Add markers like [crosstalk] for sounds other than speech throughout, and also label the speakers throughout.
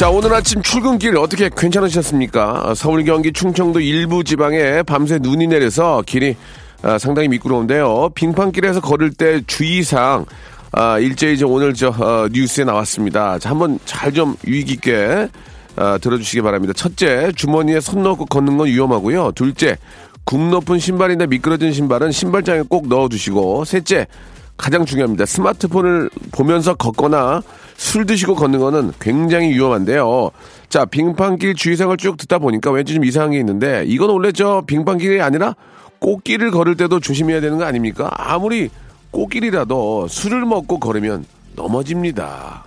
Speaker 1: 자 오늘 아침 출근길 어떻게 괜찮으셨습니까 서울 경기 충청도 일부 지방에 밤새 눈이 내려서 길이 아, 상당히 미끄러운데요 빙판길에서 걸을 때 주의사항 아, 일제히 저 오늘 저 어, 뉴스에 나왔습니다. 자, 한번 잘 좀 유의 깊게 아, 들어주시기 바랍니다. 첫째, 주머니에 손 넣고 걷는 건 위험하고요. 둘째, 굽 높은 신발이나 미끄러진 신발은 신발장에 꼭 넣어두시고 셋째, 가장 중요합니다. 스마트폰을 보면서 걷거나 술 드시고 걷는 거는 굉장히 위험한데요. 자, 빙판길 주의사항을 쭉 듣다 보니까 왠지 좀 이상한 게 있는데 이건 원래 저 빙판길이 아니라 꽃길을 걸을 때도 조심해야 되는 거 아닙니까? 아무리 꽃길이라도 술을 먹고 걸으면 넘어집니다.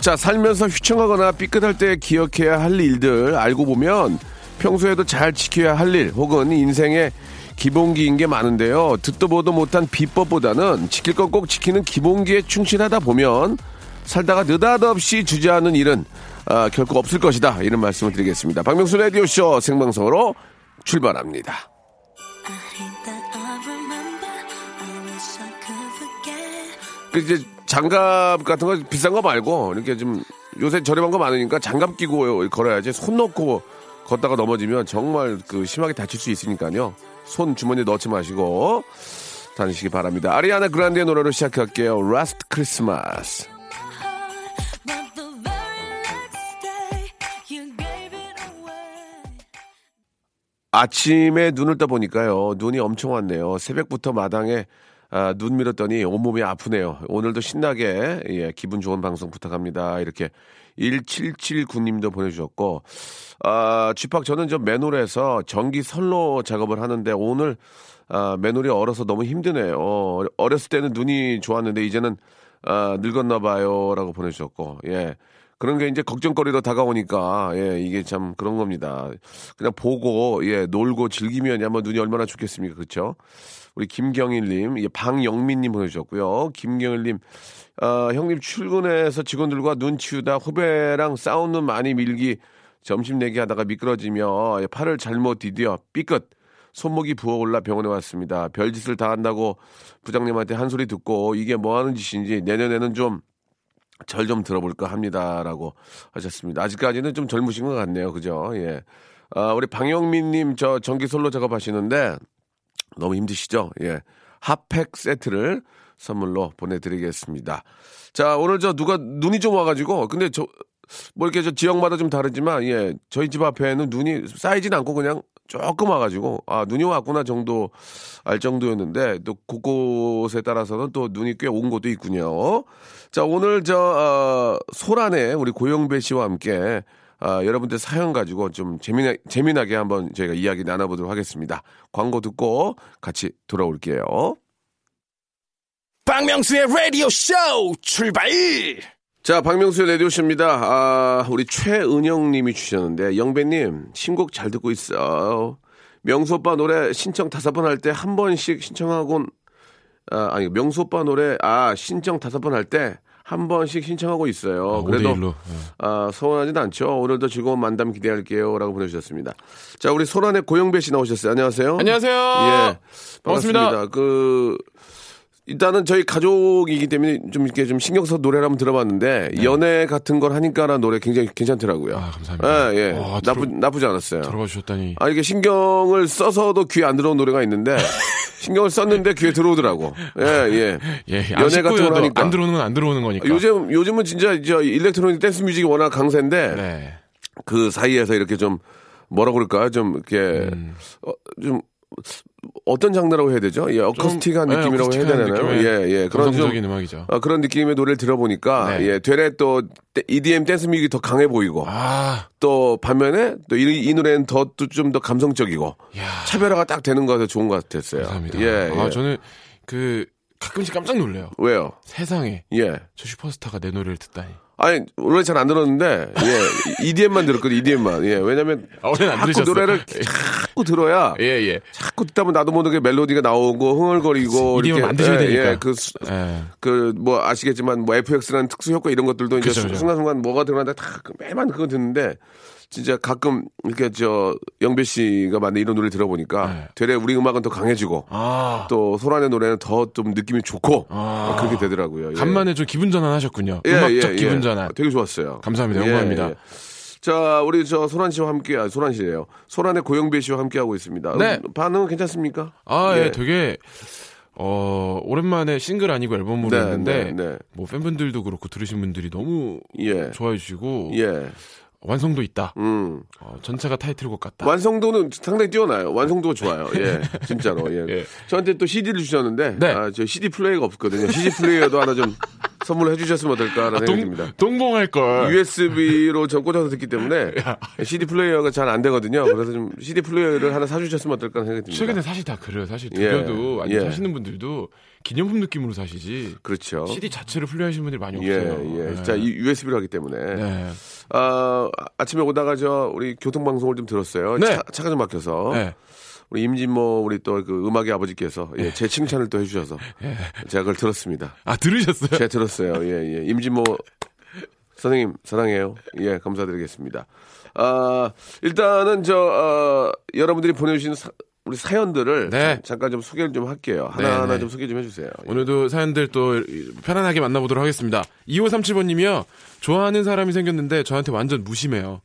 Speaker 1: 자, 살면서 휘청하거나 삐끗할 때 기억해야 할 일들 알고 보면 평소에도 잘 지켜야 할 일 혹은 인생의 기본기인 게 많은데요. 듣도 보도 못한 비법보다는 지킬 건꼭 지키는 기본기에 충실하다 보면 살다가 느닷없이 주저하는 일은 아, 결코 없을 것이다. 이런 말씀을 드리겠습니다. 박명수 라디오쇼 생방송으로 출발합니다. 그 이제 장갑 같은 거 비싼 거 말고 이렇게 좀 요새 저렴한 거 많으니까 장갑 끼고 걸어야지 손 넣고 걷다가 넘어지면 정말 그 심하게 다칠 수 있으니까요. 손 주머니에 넣지 마시고 다니시기 바랍니다. 아리아나 그란데의 노래로 시작할게요. Last Christmas. 아침에 눈을 떠 보니까요. 눈이 엄청 왔네요. 새벽부터 마당에 아, 눈 밀었더니 온몸이 아프네요. 오늘도 신나게 예, 기분 좋은 방송 부탁합니다. 이렇게 1779님도 보내주셨고 아, 쥐팍 저는 저 맨홀에서 전기 선로 작업을 하는데 오늘 아, 맨홀이 얼어서 너무 힘드네요. 어, 어렸을 때는 눈이 좋았는데 이제는 아, 늙었나 봐요라고 보내주셨고 예. 그런 게 이제 걱정거리로 다가오니까 예 이게 참 그런 겁니다. 그냥 보고 예 놀고 즐기면 아마 눈이 얼마나 좋겠습니까, 그렇죠? 우리 김경일님, 예, 방영민님 보내주셨고요. 김경일님, 아, 형님 출근해서 직원들과 눈 치우다 후배랑 눈 많이 밀기 점심 내기 하다가 미끄러지며 예, 팔을 잘못 디뎌 삐끗 손목이 부어올라 병원에 왔습니다. 별짓을 다 한다고 부장님한테 한 소리 듣고 이게 뭐 하는 짓인지 내년에는 좀 절 좀 들어볼까 합니다라고 하셨습니다. 아직까지는 좀 젊으신 것 같네요. 그죠? 예. 아, 우리 방영민님 저 전기 솔로 작업하시는데 너무 힘드시죠? 예. 핫팩 세트를 선물로 보내드리겠습니다. 자, 오늘 저 누가 눈이 좀 와가지고 근데 저 뭐 이렇게 저 지역마다 좀 다르지만 예 저희 집 앞에는 눈이 쌓이진 않고 그냥 조금 와가지고 아 눈이 왔구나 정도 알 정도였는데 또 곳곳에 따라서는 또 눈이 꽤 온 곳도 있군요. 자 오늘 저 어, 소란에 우리 고영배 씨와 함께 아, 여러분들 사연 가지고 좀 재미나, 재미나게 한번 저희가 이야기 나눠보도록 하겠습니다. 광고 듣고 같이 돌아올게요.
Speaker 2: 박명수의 라디오 쇼 출발.
Speaker 1: 자, 박명수의 라디오쇼입니다. 아, 우리 최은영 님이 주셨는데, 영배님, 신곡 잘 듣고 있어. 명수 오빠 노래 신청 다섯 번 할 때 한 번씩 신청하곤, 아, 아니, 명수 오빠 노래, 아, 신청 다섯 번 할 때 한 번씩 신청하고 있어요.
Speaker 3: 아,
Speaker 1: 그래도,
Speaker 3: 5대1로.
Speaker 1: 아, 서운하진 않죠. 오늘도 즐거운 만담 기대할게요. 라고 보내주셨습니다. 자, 우리 소란의 고영배 씨 나오셨어요. 안녕하세요.
Speaker 3: 안녕하세요.
Speaker 1: 예. 반갑습니다.
Speaker 3: 반갑습니다.
Speaker 1: 그, 일단은 저희 가족이기 때문에 좀 이렇게 좀 신경 써서 노래를 한번 들어봤는데 연애 같은 걸 하니까라는 노래 굉장히 괜찮더라고요.
Speaker 3: 네. 아, 감사합니다.
Speaker 1: 예, 예.
Speaker 3: 와,
Speaker 1: 나쁘,
Speaker 3: 들어-
Speaker 1: 나쁘지 않았어요.
Speaker 3: 들어가 주셨다니.
Speaker 1: 아, 이게 신경을 써서도 귀에 안 들어온 노래가 있는데 [laughs] 신경을 썼는데 귀에 들어오더라고. 예, 예. [laughs]
Speaker 3: 예,
Speaker 1: 연애 같은 걸 하니까.
Speaker 3: 안 들어오는 건 안 들어오는 거니까.
Speaker 1: 요즘, 요즘은 진짜 저 electronic dance music이 워낙 강세인데
Speaker 3: 네.
Speaker 1: 그 사이에서 이렇게 좀 뭐라 그럴까? 좀 이렇게
Speaker 3: 음.
Speaker 1: 어, 좀 어떤 장르라고 해야 되죠? 예, 어쿠스틱한
Speaker 3: 네,
Speaker 1: 느낌이라고 해야
Speaker 3: 어쿠스틱한
Speaker 1: 되나요? 예, 예. 그런 좀
Speaker 3: 음악이죠.
Speaker 1: 어, 그런 느낌의 노래를 들어보니까
Speaker 3: 네.
Speaker 1: 예, 되레 또 EDM 댄스 뮤직이 더 강해 보이고
Speaker 3: 아,
Speaker 1: 또 반면에 또이 노래는 더좀더 감성적이고
Speaker 3: 야.
Speaker 1: 차별화가 딱 되는 것 같아서 좋은 것 같았어요.
Speaker 3: 감사합니다.
Speaker 1: 예, 예.
Speaker 3: 아, 저는 그 가끔씩 깜짝 놀래요.
Speaker 1: 왜요?
Speaker 3: 세상에
Speaker 1: 예.
Speaker 3: 저 슈퍼스타가 내 노래를 듣다니.
Speaker 1: 아니 원래 잘 안 들었는데 예 EDM만 들었거든 EDM만 예 왜냐면
Speaker 3: 아,
Speaker 1: 자꾸. 노래를 자꾸 들어야
Speaker 3: 예, 예.
Speaker 1: 자꾸 듣다 보면 나도 모르게 멜로디가 나오고 흥얼거리고
Speaker 3: 그치, EDM 만드셔야 되니까.
Speaker 1: 그,
Speaker 3: 예.
Speaker 1: 그, 뭐, 아시겠지만, 뭐, FX라는 특수 효과 이런 것들도 이제
Speaker 3: 그쵸, 그쵸.
Speaker 1: 순간순간 뭐가 들어가는데 다 그- 매만 그거 듣는데, 진짜 가끔, 이렇게 저, 영배 씨가 만든 이런 노래 들어보니까,
Speaker 3: 네.
Speaker 1: 되레 우리 음악은 더 강해지고,
Speaker 3: 아.
Speaker 1: 또, 소란의 노래는 더 좀 느낌이 좋고,
Speaker 3: 아.
Speaker 1: 그렇게 되더라고요. 예.
Speaker 3: 간만에 좀 기분 전환 하셨군요.
Speaker 1: 예,
Speaker 3: 음악적
Speaker 1: 예,
Speaker 3: 기분
Speaker 1: 예.
Speaker 3: 전환.
Speaker 1: 되게 좋았어요.
Speaker 3: 감사합니다. 영광입니다.
Speaker 1: 자, 우리 저 소란 씨와 함께, 아, 소란 씨예요 소란의 고영배 씨와 함께 하고 있습니다.
Speaker 3: 네.
Speaker 1: 음, 반응은 괜찮습니까?
Speaker 3: 아, 예,
Speaker 1: 예.
Speaker 3: 되게 어, 오랜만에 싱글 아니고 앨범으로
Speaker 1: 네,
Speaker 3: 했는데
Speaker 1: 네, 네.
Speaker 3: 뭐 팬분들도 그렇고 들으신 분들이 너무
Speaker 1: 예.
Speaker 3: 좋아해 주시고
Speaker 1: 예.
Speaker 3: 완성도 있다.
Speaker 1: 음.
Speaker 3: 어, 전체가 타이틀곡 같다.
Speaker 1: 완성도는 상당히 뛰어나요. 완성도가 좋아요. 예, [laughs] 진짜로. 예.
Speaker 3: 예.
Speaker 1: 저한테 또 CD를 주셨는데,
Speaker 3: 네.
Speaker 1: 아, 저 CD 플레이어가 없거든요. CD 플레이어도 하나 좀 [laughs] 선물해 주셨으면 어떨까라는 생각이
Speaker 3: 동,
Speaker 1: 듭니다.
Speaker 3: 동봉할 걸.
Speaker 1: USB로 전 꽂아서 듣기 때문에 [laughs] CD 플레이어가 잘 안 되거든요. 그래서 좀 CD 플레이어를 하나 사주셨으면 어떨까 생각이 듭니다.
Speaker 3: 최근에 사실 다 그래요. 사실
Speaker 1: 예.
Speaker 3: 드려도 아니
Speaker 1: 예.
Speaker 3: 사시는 분들도 기념품 느낌으로 사시지.
Speaker 1: 그렇죠.
Speaker 3: CD 자체를 플레이하시는 분들이 많이
Speaker 1: 예,
Speaker 3: 없어요.
Speaker 1: 예.
Speaker 3: 네.
Speaker 1: 자, 이 USB로 하기 때문에.
Speaker 3: 네.
Speaker 1: 아, 아침에 오다가 저 우리 교통방송을 좀 들었어요.
Speaker 3: 네.
Speaker 1: 차, 차가 좀 막혀서.
Speaker 3: 네.
Speaker 1: 우리 임진모 우리 또 그 음악의 아버지께서 예, 제 칭찬을 또 해주셔서 제가 그걸 들었습니다.
Speaker 3: 아 들으셨어요?
Speaker 1: 제가 들었어요. 예, 예. 임진모 선생님 사랑해요. 예, 감사드리겠습니다. 아, 일단은 저 어, 여러분들이 보내주신 사- 우리 사연들을
Speaker 3: 네.
Speaker 1: 잠깐 좀 소개를 좀 할게요. 하나하나
Speaker 3: 네, 네.
Speaker 1: 좀 소개 좀 해주세요.
Speaker 3: 오늘도 사연들 또 편안하게 만나보도록 하겠습니다. 2537번님이요. 좋아하는 사람이 생겼는데 저한테 완전 무심해요.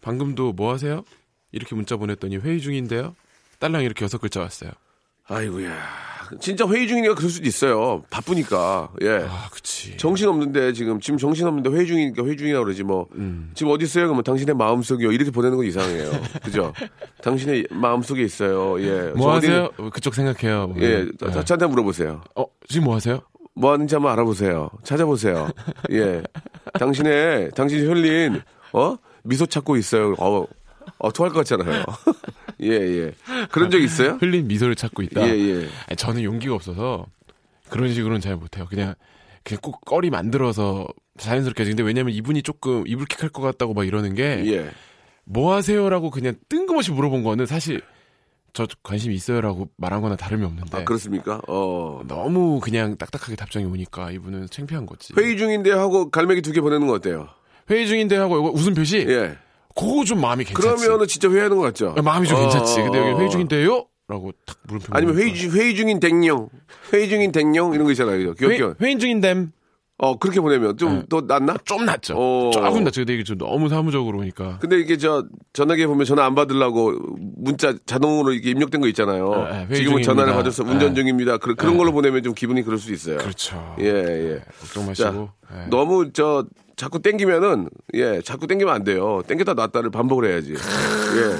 Speaker 3: 방금도 뭐 하세요? 이렇게 문자 보냈더니 회의 중인데요. 딸랑 이렇게 여섯 글자 왔어요.
Speaker 1: 아이고야, 진짜 회의 중이니까 그럴 수도 있어요. 바쁘니까. 예.
Speaker 3: 아, 그치.
Speaker 1: 정신 없는데 지금 지금 정신 없는데 회의 중이니까 회의 중이라 그러지 뭐
Speaker 3: 음.
Speaker 1: 지금 어디 있어요? 그러면 당신의 마음속이요 이렇게 보내는 건 이상해요. [laughs] 그죠? 당신의 마음속에 있어요. 예.
Speaker 3: 뭐 하세요? 어, 그쪽 생각해요. 뭐.
Speaker 1: 예,
Speaker 3: 네.
Speaker 1: 저- 저한테 물어보세요.
Speaker 3: 어, 지금 뭐 하세요?
Speaker 1: 뭐 하는지 한번 알아보세요. 찾아보세요. 예. 당신의, 당신이 흘린, 어? 미소 찾고 있어요. 어, 어, 토할 것 같잖아요. [laughs] 예, 예. 그런 적 있어요? [laughs]
Speaker 3: 흘린 미소를 찾고 있다.
Speaker 1: 예, 예.
Speaker 3: 아니, 저는 용기가 없어서 그런 식으로는 잘 못해요. 그냥 그냥 꼭 꺼리 만들어서 자연스럽게 하지. 근데 왜냐면 이분이 조금 이불킥할 것 같다고 막 이러는 게
Speaker 1: 예.
Speaker 3: 뭐 하세요라고 그냥 뜬금없이 물어본 거는 사실 저 관심 있어요라고 말한 거나 다름이 없는데
Speaker 1: 아, 그렇습니까? 어.
Speaker 3: 너무 그냥 딱딱하게 답장이 오니까 이분은 창피한 거지.
Speaker 1: 회의 중인데 하고 갈매기 두 개 보내는 거 어때요?
Speaker 3: 회의 중인데 하고 이거 웃음 표시.
Speaker 1: 예.
Speaker 3: 그거 좀 마음이 괜찮지.
Speaker 1: 그러면은 진짜 회의하는 것 같죠?
Speaker 3: 아, 마음이 좀
Speaker 1: 어,
Speaker 3: 괜찮지. 근데 여기
Speaker 1: 어,
Speaker 3: 회의
Speaker 1: 어.
Speaker 3: 중인데요? 라고 탁 물음표.
Speaker 1: 아니면 회의, 중- 회의 중인 댕령. 회의 중인 댕령 이런 거 있잖아요. 귀엽게.
Speaker 3: 회의, 회의 중인 댐.
Speaker 1: 어, 그렇게 보내면 좀더 낫나?
Speaker 3: 좀 낫죠.
Speaker 1: 어.
Speaker 3: 조금 낫죠. 근데 이게 좀 너무 사무적으로 오니까.
Speaker 1: 근데 이게 저 전화기에 보면 전화 안 받으려고 문자 자동으로 이렇게 입력된 거 있잖아요.
Speaker 3: 아, 아, 회의
Speaker 1: 지금은 전화를
Speaker 3: 중입니다.
Speaker 1: 받아서 운전
Speaker 3: 아.
Speaker 1: 중입니다. 그, 그런 걸로 보내면 좀 기분이 그럴 수 있어요.
Speaker 3: 그렇죠.
Speaker 1: 예, 예.
Speaker 3: 걱정
Speaker 1: 자,
Speaker 3: 마시고. 예.
Speaker 1: 너무 저 자꾸 땡기면은 예, 자꾸 땡기면 안 돼요. 땡겼다 놨다를 반복을 해야지. 예.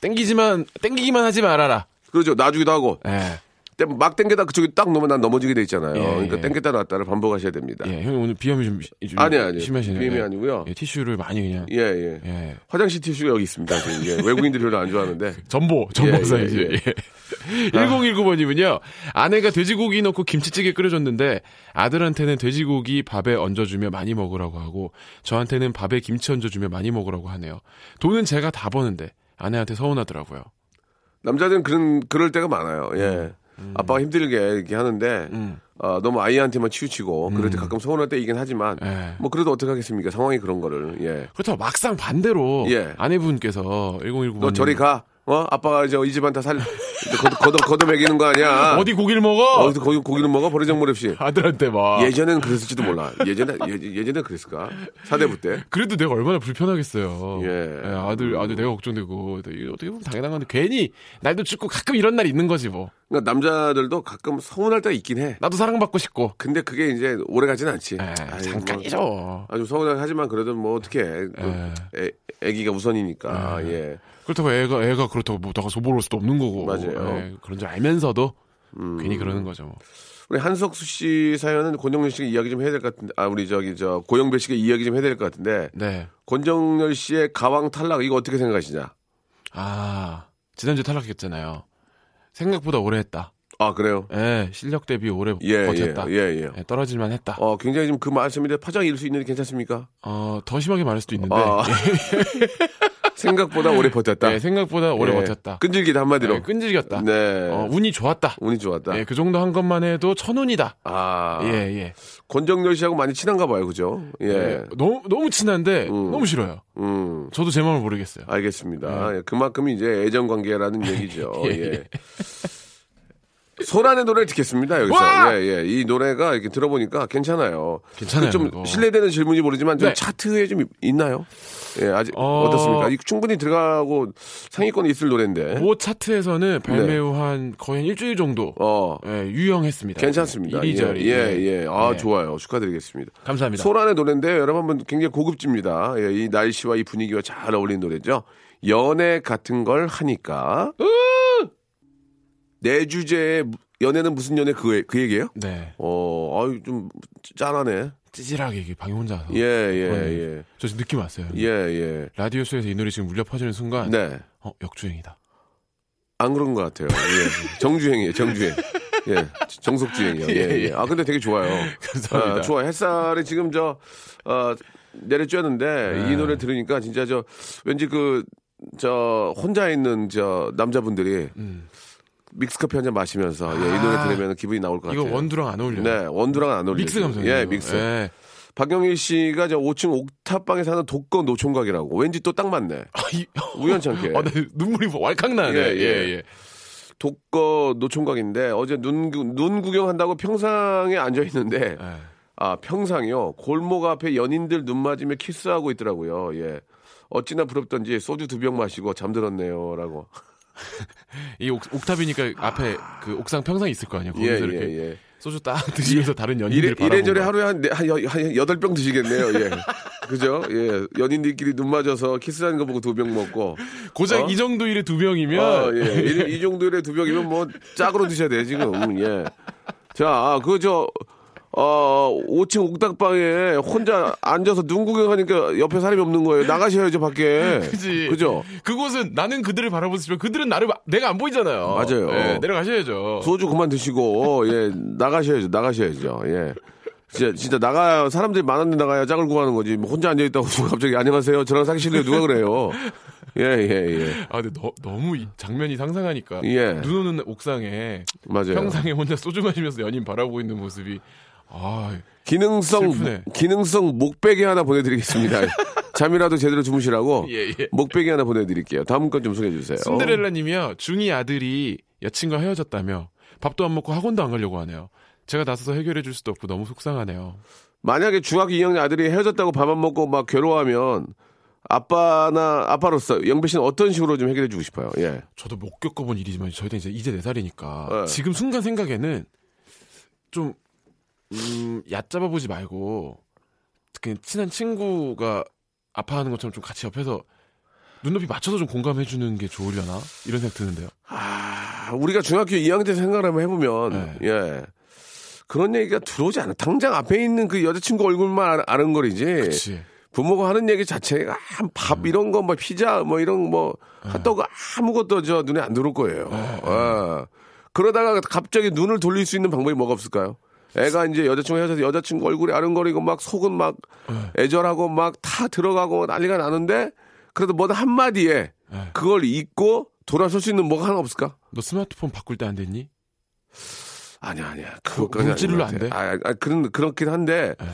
Speaker 3: 땡기지만 땡기기만 하지 말아라.
Speaker 1: 그렇죠. 놔주기도 하고
Speaker 3: 예.
Speaker 1: 땡- 막 땡겨다 그쪽에 딱 놓으면 난 넘어지게 돼 있잖아요.
Speaker 3: 예,
Speaker 1: 그러니까
Speaker 3: 예.
Speaker 1: 땡겼다 놨다를 반복하셔야 됩니다.
Speaker 3: 예, 형님 오늘 비염이 좀, 좀
Speaker 1: 아니, 아니.
Speaker 3: 심하시네요.
Speaker 1: 비염이
Speaker 3: 예.
Speaker 1: 아니고요.
Speaker 3: 예, 티슈를 많이 그냥
Speaker 1: 예, 예.
Speaker 3: 예.
Speaker 1: 화장실 티슈가 여기 있습니다. 지금. 예, 외국인들이 별로 안 좋아하는데. [laughs]
Speaker 3: 전보, 전보
Speaker 1: 예,
Speaker 3: 사이즈.
Speaker 1: 예, 예.
Speaker 3: 예. 1019번이면요. 아내가 돼지고기 넣고 김치찌개 끓여줬는데 아들한테는 돼지고기 밥에 얹어주며 많이 먹으라고 하고 저한테는 밥에 김치 얹어주며 많이 먹으라고 하네요. 돈은 제가 다 버는데 아내한테 서운하더라고요.
Speaker 1: 남자들은 그런 그럴 때가 많아요. 예. 아빠가 힘들게 이렇게 하는데
Speaker 3: 음.
Speaker 1: 어, 너무 아이한테만 치우치고 그럴 때 가끔 서운할 때이긴 하지만
Speaker 3: 예.
Speaker 1: 뭐 그래도 어떻게 하겠습니까? 상황이 그런 거를. 예.
Speaker 3: 그렇다고 막상 반대로
Speaker 1: 예.
Speaker 3: 아내분께서 1019번
Speaker 1: 너 저리 가. 어? 아빠가 이제 이 집안 다 살, 걷어, 걷어, 걷어 먹이는 거 아니야.
Speaker 3: 어디 고기를 먹어?
Speaker 1: 어디서 거기 고기를 먹어? 버리장물 없이.
Speaker 3: 아들한테 막.
Speaker 1: 예전에는 그랬을지도 몰라. 예전에, 예, 예전에 그랬을까? 사대부 때.
Speaker 3: 그래도 내가 얼마나 불편하겠어요.
Speaker 1: 예.
Speaker 3: 아들, 아들 내가 걱정되고. 어떻게 보면 당연한 건데, 괜히 날도 춥고 가끔 이런 날이 있는 거지 뭐.
Speaker 1: 그러니까 남자들도 가끔 서운할 때가 있긴 해.
Speaker 3: 나도 사랑받고 싶고.
Speaker 1: 근데 그게 이제 오래 가진 않지.
Speaker 3: 에,
Speaker 1: 아이,
Speaker 3: 잠깐이죠.
Speaker 1: 뭐 아주 서운하게 하지만 그래도 뭐 어떻게 해.
Speaker 3: 에.
Speaker 1: 애, 애기가 우선이니까. 예.
Speaker 3: 그렇다고 애가, 애가 그렇다고 뭐 다가 소보를 수도 없는 거고.
Speaker 1: 맞아요. 음.
Speaker 3: 예, 그런 줄 알면서도 괜히 그러는 거죠. 뭐.
Speaker 1: 우리 한석수 씨 사연은 권정열 씨가 이야기 좀 해야 될 것 같은데, 아, 우리 저기, 저, 고영배 씨가 이야기 좀 해야 될 것 같은데,
Speaker 3: 네.
Speaker 1: 권정열 씨의 가왕 탈락, 이거 어떻게 생각하시냐?
Speaker 3: 아, 지난주에 탈락했잖아요. 생각보다 오래 했다.
Speaker 1: 아, 그래요?
Speaker 3: 예, 실력 대비 오래
Speaker 1: 예,
Speaker 3: 버텼다.
Speaker 1: 예, 예, 예.
Speaker 3: 예, 떨어질만 했다.
Speaker 1: 어, 굉장히 좀그 말씀인데 파장 일 수 있는데 괜찮습니까?
Speaker 3: 어, 더 심하게 말할 수도 있는데
Speaker 1: 아, [laughs] [laughs] 생각보다 오래 버텼다.
Speaker 3: 예, 생각보다 오래
Speaker 1: 예.
Speaker 3: 버텼다.
Speaker 1: 끈질기다 한마디로.
Speaker 3: 예, 끈질겼다.
Speaker 1: 네.
Speaker 3: 어, 운이 좋았다.
Speaker 1: 운이 좋았다.
Speaker 3: 예, 그 정도 한 것만 해도 천운이다.
Speaker 1: 아.
Speaker 3: 예, 예.
Speaker 1: 권정열 씨하고 많이 친한가 봐요, 그죠? 예.
Speaker 3: 예, 너무 너무 친한데
Speaker 1: 음.
Speaker 3: 너무 싫어요.
Speaker 1: 음.
Speaker 3: 저도 제 마음을 모르겠어요.
Speaker 1: 알겠습니다. 예, 그만큼 이제 애정 관계라는 얘기죠. [laughs]
Speaker 3: 예,
Speaker 1: 예. 소란의 노래를 듣겠습니다, 여기서.
Speaker 3: 와!
Speaker 1: 예, 예. 이 노래가 이렇게 들어보니까 괜찮아요.
Speaker 3: 괜찮아요,
Speaker 1: 좀
Speaker 3: 이거.
Speaker 1: 실례되는 질문이 모르지만 좀
Speaker 3: 네.
Speaker 1: 차트에 좀 있나요? 예, 아직
Speaker 3: 어.
Speaker 1: 어... 떻습니까 이 충분히 들어가고 상위권에 있을 노래인데.
Speaker 3: 모 차트에서는 발매 후 한 거의 한 일주일 정도
Speaker 1: 네. 어.
Speaker 3: 예, 유영했습니다.
Speaker 1: 괜찮습니다.
Speaker 3: 이리저리.
Speaker 1: 예, 예, 예. 아,
Speaker 3: 네.
Speaker 1: 좋아요. 축하드리겠습니다.
Speaker 3: 감사합니다.
Speaker 1: 소란의 노래인데 여러분 한번 굉장히 고급집니다. 예, 이 날씨와 이 분위기와 잘 어울리는 노래죠. 연애 같은 걸 하니까. 내 주제에 무- 연애는 무슨 연애 그, 그 얘기예요?
Speaker 3: 네.
Speaker 1: 어, 아유 좀 짠하네.
Speaker 3: 찌질하게 이게 방에 혼자서.
Speaker 1: 예, 예. 예.
Speaker 3: 저 지금 느낌 왔어요.
Speaker 1: 예, 예.
Speaker 3: 라디오 쇼에서 이 노래 지금 울려 퍼지는 순간
Speaker 1: 네.
Speaker 3: 어, 역주행이다.
Speaker 1: 안 그런 것 같아요. 예. 정주행이에요, 정주행. 예. 정석주행이요. [laughs] 예, 예. 아, 근데 되게 좋아요.
Speaker 3: 감사합니다.
Speaker 1: 아, 좋아. 햇살이 지금 저, 어, 내려쬐는데
Speaker 3: 네.
Speaker 1: 이 노래 들으니까 진짜 저, 왠지 그, 저, 혼자 있는 저, 남자분들이
Speaker 3: 음.
Speaker 1: 믹스커피 한 잔 마시면서 예, 이 노래
Speaker 3: 아.
Speaker 1: 들으면 기분이 나올 것
Speaker 3: 이거
Speaker 1: 같아요.
Speaker 3: 원두랑 안 어울려요.
Speaker 1: 네, 원두랑 안 어울리죠.
Speaker 3: 믹스 감성.
Speaker 1: 예, 믹스.
Speaker 3: 예.
Speaker 1: 박경일 씨가 저 5층 옥탑방에 사는 독거 노총각이라고. 왠지 또 딱 맞네. [laughs]
Speaker 3: 아, 이,
Speaker 1: 우연찮게.
Speaker 3: 아, 나 눈물이 왈칵 나네.
Speaker 1: 예,
Speaker 3: 예,
Speaker 1: 예.
Speaker 3: 예.
Speaker 1: 독거 노총각인데 어제 눈, 구- 눈 구경한다고 평상에 앉아 있는데
Speaker 3: 예.
Speaker 1: 아 평상이요 골목 앞에 연인들 눈 맞으며 키스하고 있더라고요. 예. 어찌나 부럽던지 소주 두 병 마시고 잠들었네요라고.
Speaker 3: 이 옥, 옥탑이니까 앞에 그 옥상 평상이 있을 거 아니에요. 거기서
Speaker 1: 예,
Speaker 3: 이렇게
Speaker 1: 예, 예.
Speaker 3: 소주 딱 드시면서 다른 연인들
Speaker 1: 이래,
Speaker 3: 바라보고.
Speaker 1: 이래저래 하루에 한, 네- 한, 여- 한 여덟 병 드시겠네요. 예. 그죠? 예. 연인들끼리 눈 맞아서 키스하는 거 보고 두 병 먹고.
Speaker 3: 고작
Speaker 1: 어?
Speaker 3: 이 정도 일의 두 병이면
Speaker 1: 아, 예. 이, 이 정도의 두 병이면 뭐 짝으로 드셔야 돼요, 지금. 예. 자, 그, 저, 어, 5층 옥탑방에 혼자 앉아서 눈 구경하니까 옆에 사람이 없는 거예요. 나가셔야죠, 밖에. [laughs]
Speaker 3: 그지.
Speaker 1: 그죠?
Speaker 3: 그곳은 나는 그들을 바라보지만 그들은 나를 봐- 내가 안 보이잖아요.
Speaker 1: 맞아요.
Speaker 3: 예, 내려가셔야죠.
Speaker 1: 소주 그만 드시고, 예, 나가셔야죠, 나가셔야죠, 예. 진짜, 진짜 나가야, 사람들이 많은데 나가야 짝을 구하는 거지. 뭐 혼자 앉아있다고 [laughs] 갑자기 안녕하세요. 저랑 사귀실래요? 누가 그래요? 예, 예, 예.
Speaker 3: 아, 근데 너, 너무 이 장면이 상상하니까.
Speaker 1: 예.
Speaker 3: 눈 오는 옥상에
Speaker 1: 맞아요.
Speaker 3: 평상에 혼자 소주 마시면서 연인 바라보고 있는 모습이 아,
Speaker 1: 기능성
Speaker 3: 슬프네.
Speaker 1: 기능성 목베개 하나 보내드리겠습니다. [laughs] 잠이라도 제대로 주무시라고
Speaker 3: 예, 예.
Speaker 1: 목베개 하나 보내드릴게요. 다음 건 좀 소개해 주세요.
Speaker 3: 신데렐라님이요. 중2 아들이 여친과 헤어졌다며 밥도 안 먹고 학원도 안 가려고 하네요. 제가 나서서 해결해 줄 수도 없고 너무 속상하네요.
Speaker 1: 만약에 중학교 2학년 아들이 헤어졌다고 밥 안 먹고 막 괴로워하면 아빠나 아빠로서 영배 씨는 어떤 식으로 좀 해결해 주고 싶어요. 예.
Speaker 3: 저도 못 겪어본 일이지만 저희도 이제 이제 4살이니까
Speaker 1: 네.
Speaker 3: 지금 순간 생각에는 좀 음, 얕잡아 보지 말고 그냥 친한 친구가 아파하는 것처럼 좀 같이 옆에서 눈높이 맞춰서 좀 공감해 주는 게 좋으려나 이런 생각 드는데요.
Speaker 1: 아, 우리가 중학교 2학년 때 생각을 한번 해보면
Speaker 3: 네.
Speaker 1: 예. 그런 얘기가 들어오지 않아. 당장 앞에 있는 그 여자친구 얼굴만 아- 아는 거리지. 부모가 하는 얘기 자체가 한밥 이런 거 뭐 피자 뭐 이런 뭐 핫도그 아무것도 저 눈에 안 들어올 거예요. 예. 그러다가 갑자기 눈을 돌릴 수 있는 방법이 뭐가 없을까요? 애가 이제 여자친구 헤어져서 여자친구 얼굴이 아른거리고 막 속은 막 애절하고 막타 들어가고 난리가 나는데 그래도 뭐든 한마디에 그걸 잊고 돌아설 수 있는 뭐가 하나 없을까?
Speaker 3: 너 스마트폰 바꿀 때 안 됐니?
Speaker 1: 아니야, 아니야.
Speaker 3: 그
Speaker 1: 그거까지
Speaker 3: 물질로
Speaker 1: 안것
Speaker 3: 돼?
Speaker 1: 아, 아, 그런, 그렇긴 한데,
Speaker 3: 네.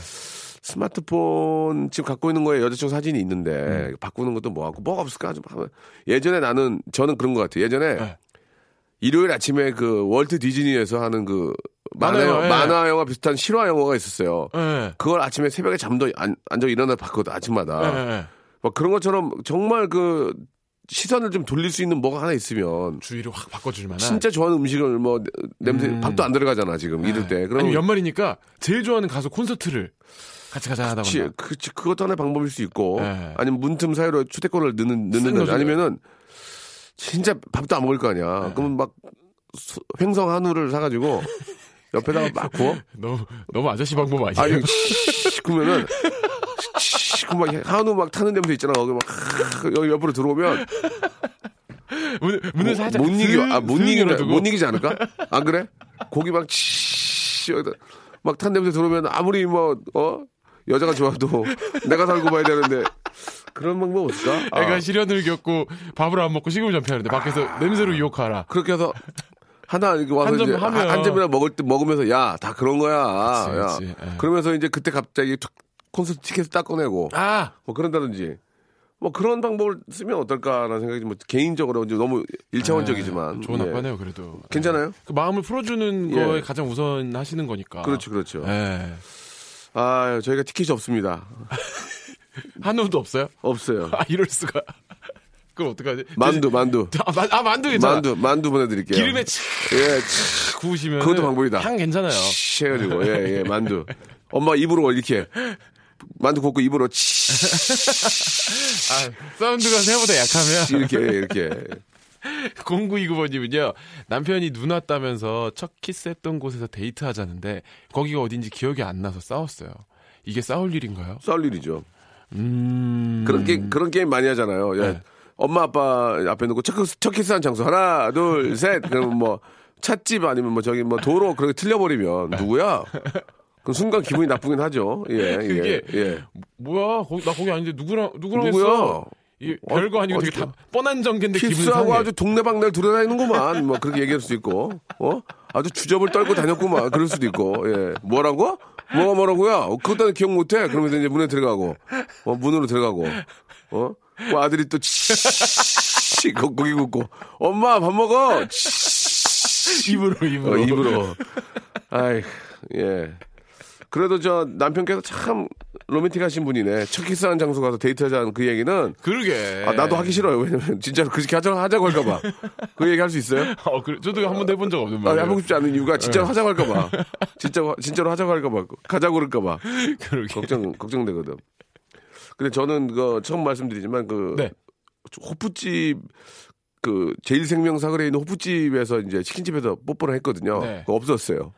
Speaker 1: 스마트폰 지금 갖고 있는 거에 여자친구 사진이 있는데,
Speaker 3: 음.
Speaker 1: 바꾸는 것도 뭐하고, 뭐가 없을까? 좀. 예전에 나는, 저는 그런 것 같아요. 예전에,
Speaker 3: 네.
Speaker 1: 일요일 아침에 그 월트 디즈니에서 하는 그, 만화,
Speaker 3: 만화요,
Speaker 1: 영화,
Speaker 3: 예.
Speaker 1: 만화 영화 비슷한 실화 영화가 있었어요.
Speaker 3: 예.
Speaker 1: 그걸 아침에 새벽에 잠도 안, 앉아 일어나 봤거든, 아침마다.
Speaker 3: 예, 예.
Speaker 1: 막 그런 것처럼 정말 그, 시선을 좀 돌릴 수 있는 뭐가 하나 있으면,
Speaker 3: 주의를 확 바꿔줄 만한.
Speaker 1: 진짜 좋아하는 음식을 뭐, 냄새, 밥도 안 들어가잖아, 지금, 이럴 때. 그럼
Speaker 3: 음. 아니 연말이니까 제일 좋아하는 가수 콘서트를 같이 가자 하다 보면
Speaker 1: 그치, 그것도 하나의 방법일 수 있고,
Speaker 3: 네.
Speaker 1: 아니면 문틈 사이로 휴대폰을 넣는,
Speaker 3: 쓰는
Speaker 1: 넣는
Speaker 3: 거죠.
Speaker 1: 아니면은, 진짜 밥도 안 먹을 거 아니야. 그러면 막, 소- 횡성 한우를 사가지고, [laughs] 옆에다가 막 [laughs] 구워?
Speaker 3: 너무 너무 아저씨 방법 아니에요?
Speaker 1: 아니, 치, 그러면은, 치, 그 막, 한우 막 타는 냄새 있잖아. 거기 막, 여기 옆으로 들어오면,
Speaker 3: 문, 문을 살짝
Speaker 1: 못 이겨,
Speaker 3: 슥-
Speaker 1: 아, 못
Speaker 3: 열어두고.
Speaker 1: 못 이기지 않을까? 안 그래? 고기 막, 치, 여기다 막 탄 냄새 들어오면 아무리 뭐, 어? 여자가 좋아도 내가 살고 봐야 되는데 그런 방법 없을까? 아,
Speaker 3: 애가 시련을 겪고 밥을 안 먹고 식음을 전폐하는데 밖에서 냄새로 유혹하라.
Speaker 1: 그렇게 해서 하나 이렇게 와서
Speaker 3: 한점
Speaker 1: 이제
Speaker 3: 하면.
Speaker 1: 한 점이나 먹을 때 먹으면서 야 다 그런 거야.
Speaker 3: 그치,
Speaker 1: 야.
Speaker 3: 그치, 예.
Speaker 1: 그러면서 이제 그때 갑자기 툭 콘서트 티켓을 딱 꺼내고
Speaker 3: 아,
Speaker 1: 뭐 그런다든지 뭐 그런 방법을 쓰면 어떨까라는 생각이 뭐 개인적으로 이제 너무 일차원적이지만
Speaker 3: 좋은
Speaker 1: 예.
Speaker 3: 아빠네요, 그래도.
Speaker 1: 괜찮아요?
Speaker 3: 그 마음을 풀어주는
Speaker 1: 예.
Speaker 3: 거에 가장 우선 하시는 거니까.
Speaker 1: 그렇죠, 그렇죠.
Speaker 3: 예.
Speaker 1: 아 저희가 티켓이 없습니다. [laughs]
Speaker 3: 한우도 없어요?
Speaker 1: 없어요.
Speaker 3: 아, 이럴 수가. 그럼 어떡하지?
Speaker 1: 만두, 만두,
Speaker 3: 아, 만, 아, 만두 괜찮아.
Speaker 1: 만두, 만두 보내드릴게요.
Speaker 3: 기름에 치
Speaker 1: 예, 치,
Speaker 3: 구우시면.
Speaker 1: 그것도 방법이다.
Speaker 3: 향 괜찮아요.
Speaker 1: 치 해가지고 예, 예, 만두. 엄마 입으로 이렇게 만두 굽고 입으로 치
Speaker 3: 아, 사운드가 생각보다 약하면.
Speaker 1: 이렇게 이렇게
Speaker 3: 0929번님은요, 남편이 눈 왔다면서 첫 키스했던 곳에서 데이트하자는데, 거기가 어딘지 기억이 안 나서 싸웠어요. 이게 싸울 일인가요?
Speaker 1: 싸울 일이죠.
Speaker 3: 음.
Speaker 1: 그런 게임 그런 게임 많이 하잖아요. 예.
Speaker 3: 네.
Speaker 1: 엄마 아빠 앞에 놓고 첫, 키스- 첫 키스한 장소 하나 둘 셋 그러면 뭐 찻집 아니면 뭐 저기 뭐 도로 그렇게 틀려버리면 누구야? 그럼 순간 기분이 나쁘긴 하죠. 예, [laughs]
Speaker 3: 그게
Speaker 1: 예, 예.
Speaker 3: 뭐야? 거기, 나 거기 아닌데 누구랑, 누구랑
Speaker 1: 누구야?
Speaker 3: 했어? 이게
Speaker 1: 어,
Speaker 3: 별거 아니고 되게
Speaker 1: 어디-
Speaker 3: 다 뻔한 전개인데 기분
Speaker 1: 키스하고. 아주 동네방네를 돌아다니는구만. 뭐 그렇게 얘기할 수도 있고, 어? 아주 주접을 떨고 다녔구만. 그럴 수도 있고, 예. 뭐라고? 뭐가 뭐라고요? 어, 그것도 기억 못해. 그러면서 이제 문에 들어가고, 어, 문으로 들어가고, 어? 그 아들이 또 치, 거- 고기 굽고, 엄마 밥 먹어! 치,
Speaker 3: 입으로, 입으로.
Speaker 1: 어, 입으로. 아이, 예. 그래도 저 남편께서 참 로맨틱하신 분이네. 첫 키스하는 장소 가서 데이트하자는 그 얘기는
Speaker 3: 그러게.
Speaker 1: 아, 나도 하기 싫어요. 왜냐면 진짜로 그렇게 하자고, 하자고 할까봐. 그 얘기 할 수 있어요?
Speaker 3: 어, 그래. 저도 한 번도 해본 적 없는
Speaker 1: 아,
Speaker 3: 말이에요.
Speaker 1: 해보고 싶지 않은 이유가 진짜로 하자고 할까봐. 진짜, 진짜로 하자고 할까봐. 가자고 그럴까봐. [laughs]
Speaker 3: 그러게.
Speaker 1: 걱정, 걱정되거든. 근데 저는 그 처음 말씀드리지만 그
Speaker 3: 네.
Speaker 1: 호프집 그 제일생명 사거리에 있는 호프집에서 이제 치킨집에서 뽀뽀를 했거든요.
Speaker 3: 네.
Speaker 1: 그거 없었어요.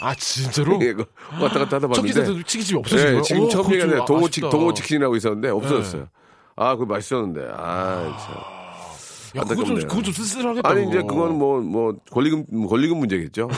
Speaker 3: 아, 진짜로? [laughs]
Speaker 1: 예, 그거 왔다 갔다 하다
Speaker 3: 첫
Speaker 1: 봤는데.
Speaker 3: 키스에서 치킨집이 없어진
Speaker 1: 예,
Speaker 3: 거예요?
Speaker 1: 지금
Speaker 3: 오,
Speaker 1: 처음 얘기하는
Speaker 3: 좀
Speaker 1: 동호. 치, 동호 치킨이라고 있었는데 없어졌어요. 아, 그거 맛있었는데. 아, 참.
Speaker 3: 야, 그거 좀. 그거 좀 쓸쓸하겠다.
Speaker 1: 아니
Speaker 3: 그거.
Speaker 1: 이제 그건 뭐 뭐 권리금 뭐 권리금 문제겠죠.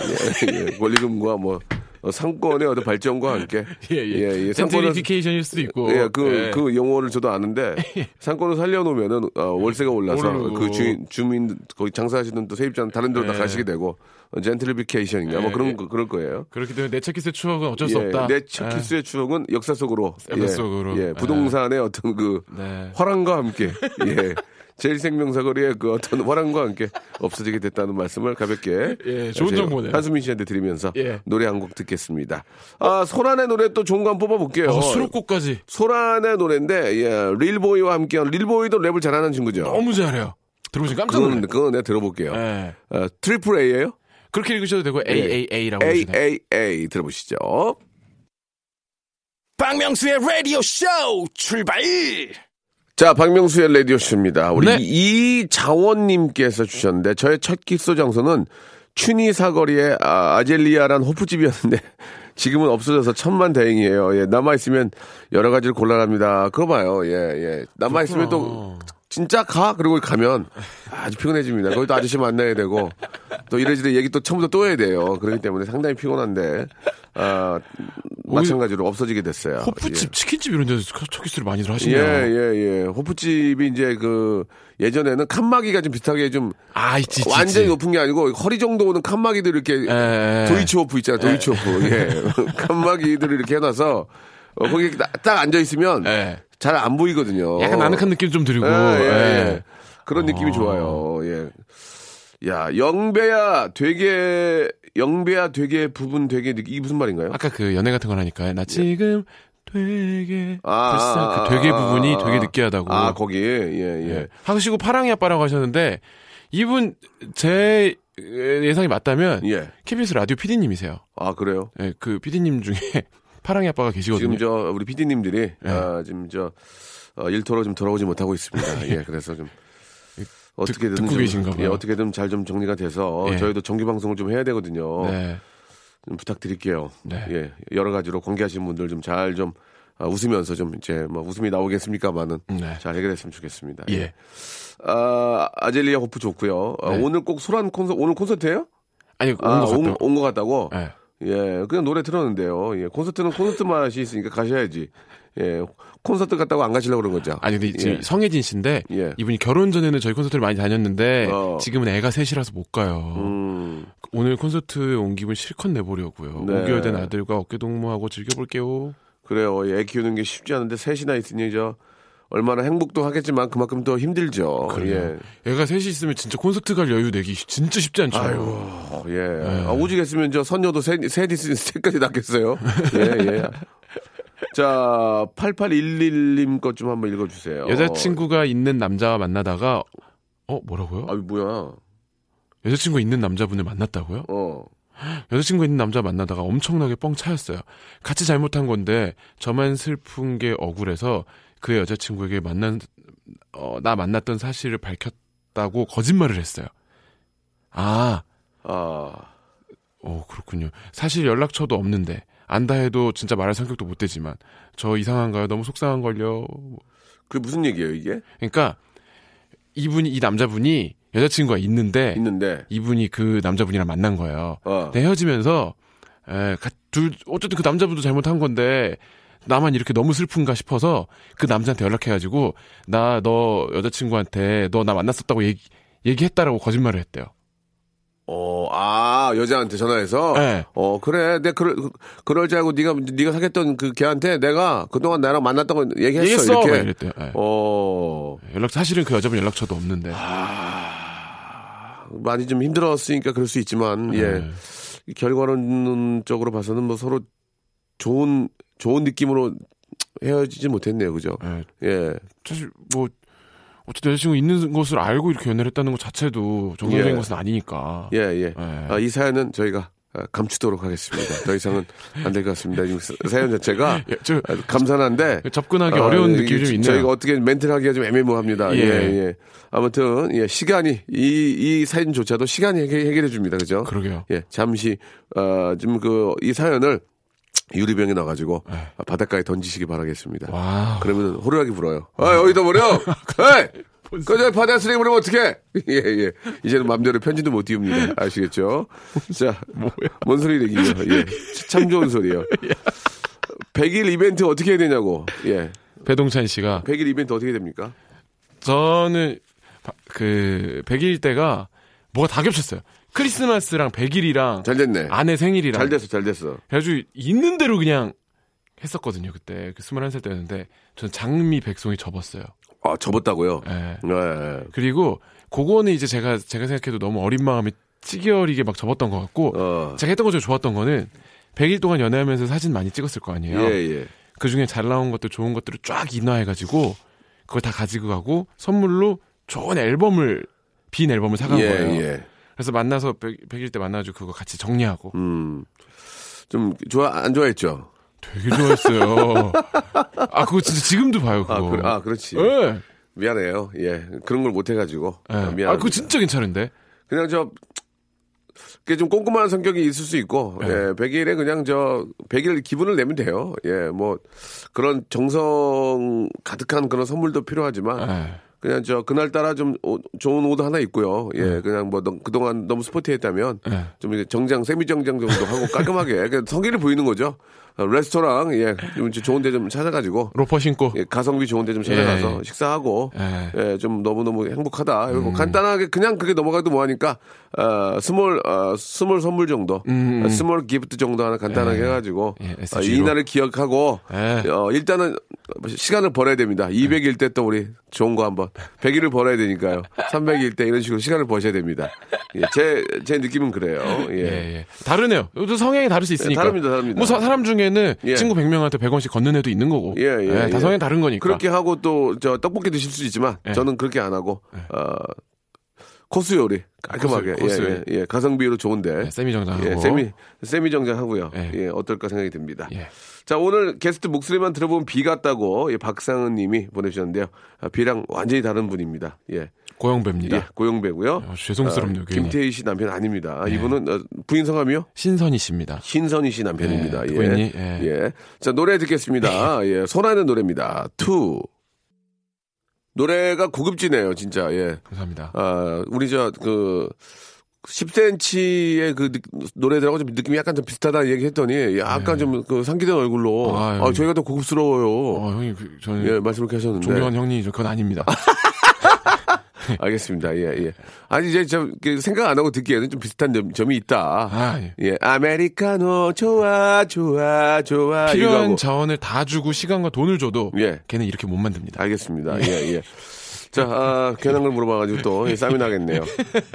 Speaker 1: 예, 예. 권리금과 뭐 어, 상권의 어떤 발전과 함께 [laughs]
Speaker 3: 예, 예.
Speaker 1: 상권을
Speaker 3: 젠트리피케이션일 수도 있고.
Speaker 1: 예, 그,
Speaker 3: 예.
Speaker 1: 그 용어를 저도 아는데, [laughs] 상권을 살려놓으면은, 어, 월세가 올라서,
Speaker 3: 오르고.
Speaker 1: 그 주인, 주민, 거기 장사하시는 또 세입자는 다른 데로 다
Speaker 3: 예.
Speaker 1: 가시게 되고, 어, 젠트리피케이션인가, 뭐
Speaker 3: 예,
Speaker 1: 그런,
Speaker 3: 예.
Speaker 1: 거- 그럴 거예요.
Speaker 3: 그렇기 때문에 내첫 키스의 추억은 어쩔 수
Speaker 1: 예,
Speaker 3: 없다.
Speaker 1: 내첫
Speaker 3: 예.
Speaker 1: 키스의 추억은 역사 속으로.
Speaker 3: 역사
Speaker 1: 예,
Speaker 3: 속으로.
Speaker 1: 예, 부동산의 어떤 그,
Speaker 3: 네.
Speaker 1: 화랑과 함께, [laughs] 예. 제일생명사거리의 그 어떤 [laughs] 화랑과 함께 없어지게 됐다는 말씀을 가볍게.
Speaker 3: 예, 좋은
Speaker 1: 제
Speaker 3: 정보네요.
Speaker 1: 한수민 씨한테 드리면서
Speaker 3: 예.
Speaker 1: 노래 한 곡 듣겠습니다. 아, 소란의 노래 또 좋은 거 한번 뽑아볼게요.
Speaker 3: 어, 수록곡까지
Speaker 1: 소란의 노래인데 예, 릴보이와 함께한 릴보이도 랩을 잘하는 친구죠.
Speaker 3: 너무 잘해요. 들어보시면 깜짝
Speaker 1: 그건
Speaker 3: 놀라요.
Speaker 1: 그건 내가 들어볼게요.
Speaker 3: 예.
Speaker 1: 어, triple A예요?
Speaker 3: 그렇게 읽으셔도 되고
Speaker 1: 예.
Speaker 3: AAA라고
Speaker 1: A
Speaker 3: 하시나요?
Speaker 1: A A 들어보시죠.
Speaker 2: 박명수의 라디오 쇼 출발!
Speaker 1: 자, 박명수의 라디오 쇼입니다. 우리
Speaker 3: 네.
Speaker 1: 이자원님께서 주셨는데 저의 첫 키스 장소는 춘희 사거리의 아, 아젤리아란 호프집이었는데 [laughs] 지금은 없어져서 천만 다행이에요. 예, 남아 있으면 여러 가지를 곤란합니다. 그거 봐요. 예, 예. 남아 있으면 또 진짜 가 그리고 가면 아주 피곤해집니다. 거기 또 아저씨 만나야 되고 또 이래저래 얘기 또 처음부터 또 해야 돼요. 그렇기 때문에 상당히 피곤한데 아 마찬가지로 없어지게 됐어요.
Speaker 3: 호프집, 치킨집 이런 데서 첫 키스를 많이들
Speaker 1: 예,
Speaker 3: 하시네요.
Speaker 1: 예, 예. 호프집이 이제 그 예전에는 칸막이가 좀 비슷하게 좀
Speaker 3: 아, 있지, 있지.
Speaker 1: 완전히
Speaker 3: 있지.
Speaker 1: 높은 게 아니고 허리 정도 오는 칸막이들 이렇게
Speaker 3: 예, 예.
Speaker 1: 도이치 호프 있잖아, 도이치 호프. 예. [laughs] 칸막이들을 이렇게 해놔서 어, 거기 딱, 딱 앉아 있으면
Speaker 3: 예.
Speaker 1: 잘 안 보이거든요.
Speaker 3: 약간 아늑한 느낌 좀 들고.
Speaker 1: 예, 예,
Speaker 3: 예.
Speaker 1: 예. 그런 느낌이 좋아요. 예. 야, 영배야 되게 영배야 되게 부분 되게 느- 이게 무슨 말인가요?
Speaker 3: 아까 그 연애 같은 걸 하니까 나 지금 되게
Speaker 1: 아,
Speaker 3: 불쌍
Speaker 1: 아,
Speaker 3: 그 되게
Speaker 1: 아,
Speaker 3: 부분이
Speaker 1: 아,
Speaker 3: 되게
Speaker 1: 아.
Speaker 3: 느끼하다고.
Speaker 1: 아, 거기. 예, 예.
Speaker 3: 예. 하시고 파랑이 아빠라고 하셨는데 이분 제 예상이 맞다면
Speaker 1: 예.
Speaker 3: KBS 라디오 PD님이세요.
Speaker 1: 아, 그래요?
Speaker 3: 예, 그 PD님 중에 파랑이 아빠가 계시거든요.
Speaker 1: 지금 저 우리 PD님들이
Speaker 3: 예.
Speaker 1: 아, 지금 저 어, 일터로 좀 돌아오지 못하고 있습니다. [laughs] 예, 그래서 좀 어떻게든
Speaker 3: 듣고
Speaker 1: 좀,
Speaker 3: 계신가.
Speaker 1: 예, 어떻게든 잘 좀 정리가 돼서
Speaker 3: 예.
Speaker 1: 저희도 정규 방송을 좀 해야 되거든요.
Speaker 3: 네.
Speaker 1: 좀 부탁드릴게요.
Speaker 3: 네.
Speaker 1: 예, 여러 가지로 공개하신 분들 좀 잘좀 아, 웃으면서 좀 이제 뭐 웃음이 나오겠습니까만은
Speaker 3: 네.
Speaker 1: 잘 해결했으면 좋겠습니다.
Speaker 3: 예.
Speaker 1: 아, 아젤리아 호프 좋고요. 아,
Speaker 3: 네.
Speaker 1: 오늘 꼭 소란 콘서트 오늘 콘서트예요?
Speaker 3: 아니
Speaker 1: 아,
Speaker 3: 온것 같아요.
Speaker 1: 온것 같다고?
Speaker 3: 예.
Speaker 1: 예, 그냥 노래 틀었는데요. 예, 콘서트는 콘서트 맛이 있으니까 가셔야지. 예, 콘서트 갔다고 안 가시려고 그런 거죠.
Speaker 3: 아니 근데 지금
Speaker 1: 예.
Speaker 3: 성혜진 씨인데
Speaker 1: 예.
Speaker 3: 이분이 결혼 전에는 저희 콘서트를 많이 다녔는데
Speaker 1: 어.
Speaker 3: 지금은 애가 셋이라서 못 가요.
Speaker 1: 음,
Speaker 3: 오늘 콘서트에 온 기분 실컷 내보려고요.
Speaker 1: 네.
Speaker 3: 5개월 된 아들과 어깨동무하고 즐겨볼게요.
Speaker 1: 그래요. 애 키우는 게 쉽지 않은데 셋이나 있으니 저 얼마나 행복도 하겠지만 그만큼 더 힘들죠.
Speaker 3: 그래요. 애가 셋이 있으면 진짜 콘서트 갈 여유 내기 진짜 쉽지 않죠.
Speaker 1: 예. 예. 아, 오죽했으면 저 선녀도 셋, 셋 있으니 셋까지 낳겠어요. 예, 예. 자, 8811님 것 좀 한번 읽어주세요.
Speaker 3: 여자친구가 있는 남자와 만나다가 어 뭐라고요?
Speaker 1: 아, 뭐야.
Speaker 3: 여자친구 있는 남자분을 만났다고요?
Speaker 1: 어.
Speaker 3: 여자친구 있는 남자 만나다가 엄청나게 뻥 차였어요. 같이 잘못한 건데 저만 슬픈 게 억울해서 그의 여자친구에게 만난 어, 나 만났던 사실을 밝혔다고 거짓말을 했어요. 아,
Speaker 1: 아,
Speaker 3: 어 그렇군요. 사실 연락처도 없는데 안다 해도 진짜 말할 성격도 못 되지만 저 이상한가요? 너무 속상한 걸요.
Speaker 1: 그게 무슨 얘기예요, 이게?
Speaker 3: 그러니까 이분이 이 남자분이 여자친구가 있는데
Speaker 1: 있는데.
Speaker 3: 이분이 그 남자분이랑 만난 거예요.
Speaker 1: 어.
Speaker 3: 근데 헤어지면서 에, 가- 둘 어쨌든 그 남자분도 잘못한 건데 나만 이렇게 너무 슬픈가 싶어서 그 남자한테 연락해가지고 나 너 여자친구한테 너 나 만났었다고 얘기 얘기했다라고 거짓말을 했대요.
Speaker 1: 어, 아, 여자한테 전화해서?
Speaker 3: 네.
Speaker 1: 어, 그래. 내가 그럴, 그럴 줄 알고 네가, 네가 사귀었던 그 걔한테 내가 그동안 나랑 만났던 거 얘기했어.
Speaker 3: 얘기했어. 막
Speaker 1: 이렇게.
Speaker 3: 이랬대요. 예.
Speaker 1: 어,
Speaker 3: 연락 사실은 그 여자분 연락처도 없는데.
Speaker 1: 많이 좀 힘들었으니까 그럴 수 있지만, 예.
Speaker 3: 네.
Speaker 1: 이 결과론적으로 봐서는 뭐 서로 좋은, 좋은 느낌으로 헤어지지 못했네요. 그죠?
Speaker 3: 예.
Speaker 1: 예.
Speaker 3: 사실 뭐 어쨌든 여자친구 있는 것을 알고 이렇게 연애를 했다는 것 자체도 정상적인
Speaker 1: 예.
Speaker 3: 것은 아니니까.
Speaker 1: 예, 예.
Speaker 3: 예.
Speaker 1: 아, 이 사연은 저희가 아, 감추도록 하겠습니다. 더 이상은 안 될 것 같습니다. 지금 사- 사연 자체가 [laughs]
Speaker 3: 예, 저
Speaker 1: 아, 감사한데
Speaker 3: 접근하기
Speaker 1: 아,
Speaker 3: 어려운 느낌이 좀 있네요.
Speaker 1: 저희가 어떻게 멘트를 하기가 좀 애매모호합니다. 예,
Speaker 3: 예.
Speaker 1: 예. 아무튼 예, 시간이 이, 이 사연조차도 시간이 해결, 해결 해 줍니다. 그죠?
Speaker 3: 그러게요.
Speaker 1: 예, 잠시 어, 지금 그 이 사연을 유리병에 넣어가지고
Speaker 3: 네.
Speaker 1: 아, 바닷가에 던지시기 바라겠습니다.
Speaker 3: 와.
Speaker 1: 그러면 호루라기 불어요. 아, 어디다 버려? [laughs] 에이! 그저 바다 쓰레기 버리면 어떡해? [laughs] 예, 예. 이제는 맘대로 편지도 못 띄웁니다. 아시겠죠? 자, 뭔 소리 얘기요? 예. 참 좋은 소리요. 100일 [laughs] 이벤트 어떻게 해야 되냐고. 예.
Speaker 3: 배동찬 씨가
Speaker 1: 100일 이벤트 어떻게 됩니까?
Speaker 3: 저는 바- 그 100일 때가 뭐가 다 겹쳤어요. 크리스마스랑 100일이랑
Speaker 1: 잘 됐네.
Speaker 3: 아내 생일이랑
Speaker 1: 잘 됐어, 잘 됐어.
Speaker 3: 그래가지고 있는 대로 그냥 했었거든요. 그때 그 21살 때였는데 저는 장미 백송이 접었어요.
Speaker 1: 아, 접었다고요?
Speaker 3: 예.
Speaker 1: 네.
Speaker 3: 그리고 그거는 이제 제가 제가 생각해도 너무 어린 마음에 찌겨리게 막 접었던 것 같고
Speaker 1: 어.
Speaker 3: 제가 했던 거 중에 좋았던 거는 100일 동안 연애하면서 사진 많이 찍었을 거 아니에요.
Speaker 1: 예, 예.
Speaker 3: 그 중에 잘 나온 것들 좋은 것들을 쫙 인화해가지고 그걸 다 가지고 가고 선물로 좋은 앨범을 빈 앨범을 사간
Speaker 1: 예,
Speaker 3: 거예요.
Speaker 1: 예.
Speaker 3: 그래서 만나서 100, 100 일 때 만나가지고 그거 같이 정리하고
Speaker 1: 음. 좀 좋아 안 좋아했죠?
Speaker 3: 되게 좋아했어요. 아 그거 진짜 지금도 봐요 그거.
Speaker 1: 아, 그래, 아 그렇지.
Speaker 3: 예.
Speaker 1: 미안해요. 예. 그런 걸 못 해가지고.
Speaker 3: 예.
Speaker 1: 아,
Speaker 3: 아
Speaker 1: 미안.
Speaker 3: 그거 진짜 괜찮은데.
Speaker 1: 그냥 저, 그게 좀 꼼꼼한 성격이 있을 수 있고,
Speaker 3: 네.
Speaker 1: 예, 100일에 그냥 저, 100일 기분을 내면 돼요. 예, 뭐, 그런 정성 가득한 그런 선물도 필요하지만,
Speaker 3: 예.
Speaker 1: 그냥 저, 그날따라 좀 옷- 좋은 옷 하나 입고요. 예,
Speaker 3: 네.
Speaker 1: 그냥 뭐, 너- 그동안 너무 sporty했다면,
Speaker 3: 예.
Speaker 1: 좀 이렇게 정장, 세미 정장 정도 하고 [laughs] 깔끔하게, 그냥 성의를 보이는 거죠. 어, 레스토랑, 예, 좀 좋은 데 좀 찾아가지고,
Speaker 3: 로퍼 신고.
Speaker 1: 예, 가성비 좋은 데 좀 찾아가서
Speaker 3: 예.
Speaker 1: 식사하고,
Speaker 3: 예.
Speaker 1: 예, 좀 너무너무 행복하다. 이러고
Speaker 3: 음.
Speaker 1: 간단하게 그냥 그게 넘어가도 뭐 하니까, 어, small, 어, small 선물 정도,
Speaker 3: 음,
Speaker 1: 어, small gift 정도 하나 간단하게
Speaker 3: 예.
Speaker 1: 해가지고,
Speaker 3: 예,
Speaker 1: 어. 이날을 기억하고,
Speaker 3: 예.
Speaker 1: 어, 일단은 시간을 벌어야 됩니다. 200일 때 또 우리 좋은 거 한번, 100일을 벌어야 되니까요. 300일 때 이런 식으로 시간을 버셔야 됩니다. 예, 제, 제 느낌은 그래요. 예.
Speaker 3: 다르네요. 또 성향이 다를 수 있으니까.
Speaker 1: 예, 다릅니다, 다릅니다.
Speaker 3: 뭐 사, 람 중에 는
Speaker 1: 예.
Speaker 3: 친구 100명한테 100원씩 걷는 애도 있는 거고.
Speaker 1: 예, 예,
Speaker 3: 다
Speaker 1: 예.
Speaker 3: 성향이 다른 거니까.
Speaker 1: 그렇게 하고 또 저 떡볶이 드실 수 있지만
Speaker 3: 예.
Speaker 1: 저는 그렇게 안 하고 어 코스 요리 깔끔하게
Speaker 3: 코스, 코스
Speaker 1: 예. 예, 예. 가성비로 좋은데
Speaker 3: 네, 세미 정장하고.
Speaker 1: 예, 세미 세미 정장 하고요.
Speaker 3: 예.
Speaker 1: 예, 어떨까 생각이 듭니다.
Speaker 3: 예.
Speaker 1: 자 오늘 게스트 목소리만 들어보면 비 같다고 예, 박상은님이 보내주셨는데요. 아, 비랑 완전히 다른 분입니다. 예,
Speaker 3: 고영배입니다.
Speaker 1: 예, 고영배고요.
Speaker 3: 어, 죄송스럽네요,
Speaker 1: 아. 김태희 씨 남편 아닙니다.
Speaker 3: 예.
Speaker 1: 이분은 어, 부인 성함이요?
Speaker 3: 신선희 씨입니다.
Speaker 1: 신선희 씨 남편입니다.
Speaker 3: 예,
Speaker 1: 예.
Speaker 3: 있니? 예.
Speaker 1: 예. 자, 노래 듣겠습니다. 예. 소란의 노래입니다. two. 노래가 고급지네요, 진짜. 예.
Speaker 3: 감사합니다.
Speaker 1: 아, 우리 저, 그, 10cm의 그 느- 노래들하고 좀 느낌이 약간 좀 비슷하다는 얘기 했더니 약간 좀그 상기된 얼굴로
Speaker 3: 아,
Speaker 1: 아. 저희가 더 고급스러워요.
Speaker 3: 어, 형님, 그, 저는
Speaker 1: 예, 말씀을 하셨는데.
Speaker 3: 존경하는 형님, 그건 아닙니다. [laughs] [laughs]
Speaker 1: 알겠습니다. 예, 예. 아니, 이제 저그 생각 안 하고 듣기에는 좀 비슷한 점, 점이 있다.
Speaker 3: 아, 예.
Speaker 1: 예, 아메리카노 좋아, 좋아, 좋아.
Speaker 3: 필요한. 자원을 다 주고 시간과 돈을 줘도
Speaker 1: 예.
Speaker 3: 걔는 이렇게 못 만듭니다.
Speaker 1: 알겠습니다. 예, 예. 자, 아, 괜한 걸 물어봐가지고 또 예, 쌈이 나겠네요.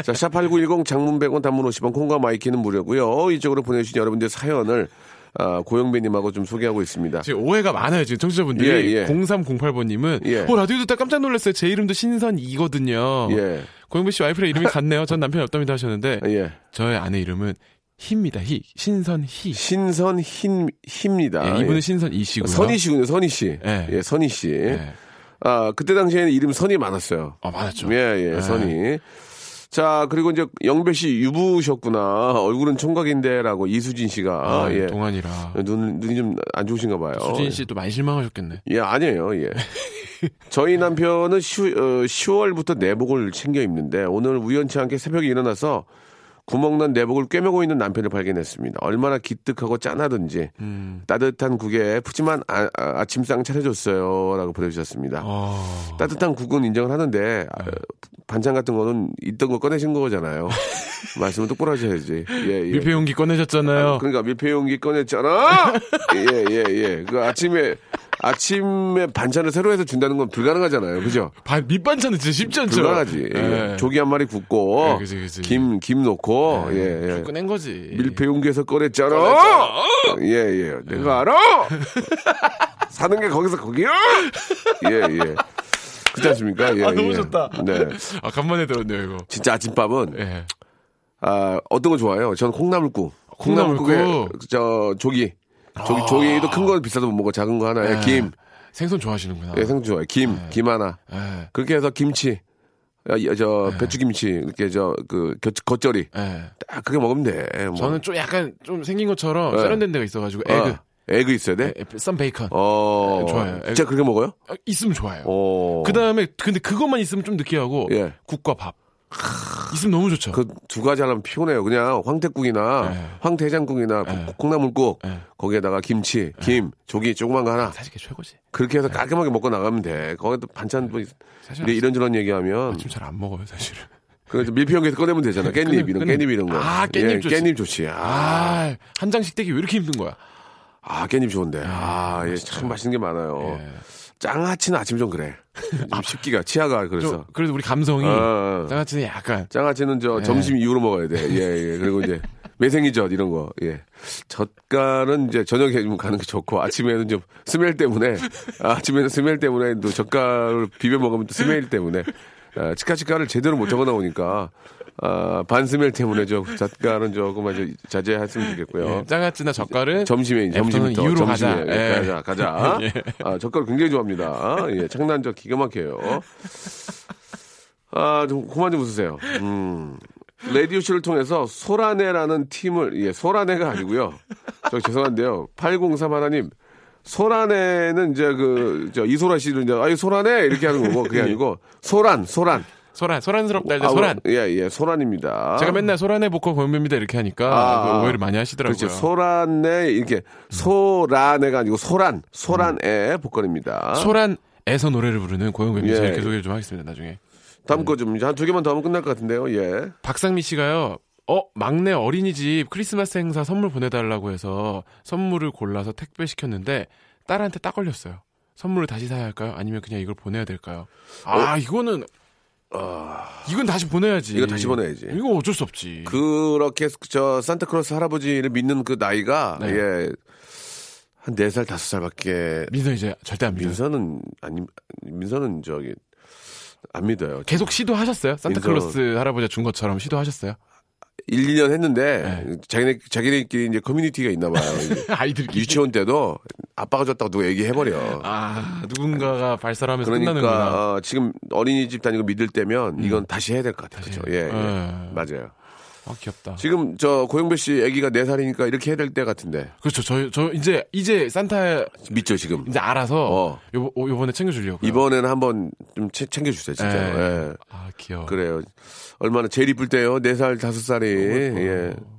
Speaker 1: 자, 샵8910 장문 100원 단문 50원 콩과 마이키는 무료고요. 이쪽으로 보내주신 여러분들 사연을 아, 고영배님하고 좀 소개하고 있습니다.
Speaker 3: 지금 오해가 많아요, 지금 청취자분들이.
Speaker 1: 예, 예.
Speaker 3: 0308번님은,
Speaker 1: 예.
Speaker 3: 어, 라디오 듣다 깜짝 놀랐어요. 제 이름도 신선희거든요.
Speaker 1: 예,
Speaker 3: 고영배 씨 와이프랑 이름이 같네요. 전 남편이 없답니다 하셨는데,
Speaker 1: 예.
Speaker 3: 저의 아내 이름은 희입니다, 희. 신선 희.
Speaker 1: 신선 힘, 힘니다.
Speaker 3: 예, 이분은
Speaker 1: 예.
Speaker 3: 신선 이 씨고요.
Speaker 1: 선희 씨군요, 선희 씨.
Speaker 3: 예.
Speaker 1: 예, 선희 씨.
Speaker 3: 예.
Speaker 1: 아, 그때 당시에는 이름 선이 많았어요.
Speaker 3: 아, 많았죠.
Speaker 1: 예, 예,
Speaker 3: 예.
Speaker 1: 선이. 자, 그리고 이제 영배 씨 유부셨구나. 얼굴은 총각인데라고 이수진 씨가.
Speaker 3: 아,
Speaker 1: 예.
Speaker 3: 동안이라.
Speaker 1: 눈, 눈이 좀 안 좋으신가 봐요.
Speaker 3: 수진 씨또 많이 실망하셨겠네.
Speaker 1: 예, 아니에요. 예. [laughs] 저희 남편은 10, 월부터 내복을 챙겨 입는데 오늘 우연치 않게 새벽에 일어나서 구멍난 내복을 꿰매고 있는 남편을 발견했습니다. 얼마나 기특하고 짠하든지
Speaker 3: 음.
Speaker 1: 따뜻한 국에 푸짐한 아, 침상 차려줬어요. 라고 보내주셨습니다.
Speaker 3: 어.
Speaker 1: 따뜻한 국은 인정을 하는데 아, 반찬 같은 거는 있던 거 꺼내신 거잖아요. [laughs] 말씀을 똑바로 하셔야지. 예, 예.
Speaker 3: 밀폐 용기 꺼내셨잖아요.
Speaker 1: 그러니까 밀폐 용기 꺼냈잖아. [laughs] 예, 예, 예. 그 아침에 아침에 반찬을 새로 해서 준다는 건 불가능하잖아요. 그죠?
Speaker 3: 바- 밑반찬은 진짜 쉽지 않죠.
Speaker 1: 불가능하지.
Speaker 3: 예.
Speaker 1: 예. 조기 한 마리 굽고
Speaker 3: 예, 그치, 그치.
Speaker 1: 김, 김 넣고
Speaker 3: 예.
Speaker 1: 예, 예.
Speaker 3: 꺼낸 거지.
Speaker 1: 밀폐 용기에서 꺼냈잖아. 예, 예. 내가 알아. [laughs] 사는 게 거기서 거기야. 예, 예. 그렇지 않습니까? 예,
Speaker 3: 아, 너무
Speaker 1: 예.
Speaker 3: 좋다.
Speaker 1: 네.
Speaker 3: 아, 간만에 들었네요, 이거.
Speaker 1: 진짜 아침밥은
Speaker 3: 예.
Speaker 1: 아, 어떤 거 좋아해요? 저는. 콩나물국. 콩나물국에 저 조기. 조기, 조기도 큰건 비싸도 못 먹고 작은 거 하나에
Speaker 3: 예.
Speaker 1: 김.
Speaker 3: 생선 좋아하시는구나.
Speaker 1: 예, 생선 좋아요. 김, 김 하나.
Speaker 3: 예.
Speaker 1: 그렇게 해서 김치. 야, 저 배추김치 이렇게 저그 겉절이
Speaker 3: 예.
Speaker 1: 딱 그렇게 먹으면 돼. 뭐.
Speaker 3: 저는 좀 약간 좀 생긴 것처럼
Speaker 1: 예.
Speaker 3: 세련된 데가 있어가지고 egg,
Speaker 1: 어, egg 있어야 돼.
Speaker 3: 예, 썬 베이컨
Speaker 1: 어,
Speaker 3: 예, 좋아요.
Speaker 1: 진짜 그렇게 먹어요?
Speaker 3: 아, 있으면 좋아요.
Speaker 1: 어.
Speaker 3: 그 다음에 근데 그것만 있으면 좀 느끼하고
Speaker 1: 예.
Speaker 3: 국과 밥 있으면 너무 좋죠.
Speaker 1: 그 두 가지 하려면 피곤해요. 그냥 황태국이나
Speaker 3: 예.
Speaker 1: 황태장국이나
Speaker 3: 예.
Speaker 1: 콩- 콩나물국
Speaker 3: 예.
Speaker 1: 거기에다가 김치, 김, 조기 조그만 거 하나
Speaker 3: 사실 그게 최고지.
Speaker 1: 그렇게 해서 깔끔하게 먹고 나가면 돼. 거기도 반찬 뭐
Speaker 3: 사실
Speaker 1: 이런저런 얘기하면
Speaker 3: 아침 잘안 먹어요, 사실은.
Speaker 1: 그 밀폐용기에서 꺼내면 되잖아. [laughs] 깻잎 이런
Speaker 3: 꺼내-
Speaker 1: 깻잎 이런 거.
Speaker 3: 아, 깻잎
Speaker 1: 예,
Speaker 3: 좋지.
Speaker 1: 깻잎 좋지. 아,
Speaker 3: 아, 한 장씩 떼기 왜 이렇게 힘든 거야?
Speaker 1: 아 깻잎 좋은데. 아, 예, 참 맛있는 게 많아요.
Speaker 3: 예.
Speaker 1: 짱아치는 아침 좀 그래. [laughs] 좀 쉽기가 치아가 그래서.
Speaker 3: 좀, 그래도 우리 감성이
Speaker 1: 어, 어.
Speaker 3: 장아찌는 약간
Speaker 1: 짱아치는 저
Speaker 3: 예.
Speaker 1: 점심 이후로 먹어야 돼. 예, 예. 그리고 이제 [laughs] 매생이젓 이런 거. 예. 젓갈은 이제 저녁에 좀 가는 게 좋고 아침에는 좀 스멜 때문에 아, 아침에는 스멜 때문에 또 젓갈을 비벼 먹으면 또 스멜 때문에 아, 치카치카를 제대로 못 적어 나오니까 아, 반스멜 때문에 저 젓갈은 조금 아주 자제했으면 좋겠고요.
Speaker 3: 예, 장아찌나 젓갈은
Speaker 1: 점심에 점심부터
Speaker 3: 이후로 가자.
Speaker 1: 예,
Speaker 3: 예.
Speaker 1: 가자 가자. [laughs] 아, 젓갈 굉장히 좋아합니다. 예, 창난젓 기가 막혀요. 아, 좀 그만 좀 웃으세요. 음. 라디오 쇼를 통해서 소라네라는 팀을 예, 소라네가 아니고요. 저 죄송한데요. 803 하나님 소라네는 이제 그 저 이소라 씨는 이제 아이 소라네 이렇게 하는 거고 그게 아니고 소란 소란
Speaker 3: 소란 소란스럽다 할때
Speaker 1: 아,
Speaker 3: 소란.
Speaker 1: 예, 예, 소란입니다.
Speaker 3: 제가 맨날 소란의 보컬 고현입니다 이렇게 하니까
Speaker 1: 아,
Speaker 3: 그 오해를 많이 하시더라고요.
Speaker 1: 그렇죠. 소란네 이렇게 소라네가 아니고 소란 소란의 보컬입니다.
Speaker 3: 소란에서 노래를 부르는 고영배입니다.
Speaker 1: 예.
Speaker 3: 이렇게 소개를 좀 하겠습니다. 나중에.
Speaker 1: 다음 거좀한두 개만 더 하면 끝날 것 같은데요. 예.
Speaker 3: 박상미 씨가요. 어 막내 어린이집 크리스마스 행사 선물 보내달라고 해서 선물을 골라서 택배 시켰는데 딸한테 딱 걸렸어요. 선물을 다시 사야 할까요? 아니면 그냥 이걸 보내야 될까요? 아 이거는 이건 다시 보내야지.
Speaker 1: 어. 이거 다시 보내야지.
Speaker 3: 이거 어쩔 수 없지.
Speaker 1: 그렇게 저 산타크로스 할아버지를 믿는 그 나이가
Speaker 3: 네.
Speaker 1: 예. 한네살 다섯 살밖에
Speaker 3: 민서 이제 절대 안 믿어.
Speaker 1: 민서는 아니 민서는 저기 안 믿어요.
Speaker 3: 계속 시도하셨어요? 산타클로스 할아버지가 준 것처럼 시도하셨어요?
Speaker 1: 1, 2년 했는데
Speaker 3: 네.
Speaker 1: 자기네 자기네끼리 이제 커뮤니티가 있나 봐요. [laughs]
Speaker 3: 아이들끼리.
Speaker 1: 유치원 때도 아빠가 줬다고 누가 얘기해 버려.
Speaker 3: 아, 누군가가 발사를 하면서 끝나는구나. 음.
Speaker 1: 그러니까 어, 지금 어린이집 다니고 믿을 때면 이건 다시 해야 될 것 같아요. 그렇죠? 예, 예.
Speaker 3: 예.
Speaker 1: 맞아요.
Speaker 3: 아, 귀엽다.
Speaker 1: 지금 저 고영배 씨 아기가 4살이니까 이렇게 해야 될 때 같은데
Speaker 3: 그렇죠. 저, 저 이제, 이제 산타
Speaker 1: 믿죠 지금.
Speaker 3: 이제 알아서
Speaker 1: 어.
Speaker 3: 요, 요번에 챙겨주려고.
Speaker 1: 이번에는 한번 좀 채- 챙겨주세요 진짜.
Speaker 3: 예.
Speaker 1: 예.
Speaker 3: 아, 귀여워.
Speaker 1: 그래요. 얼마나 제일 이쁠 때요? 4살, 5살이. 예.
Speaker 3: 미치겠어.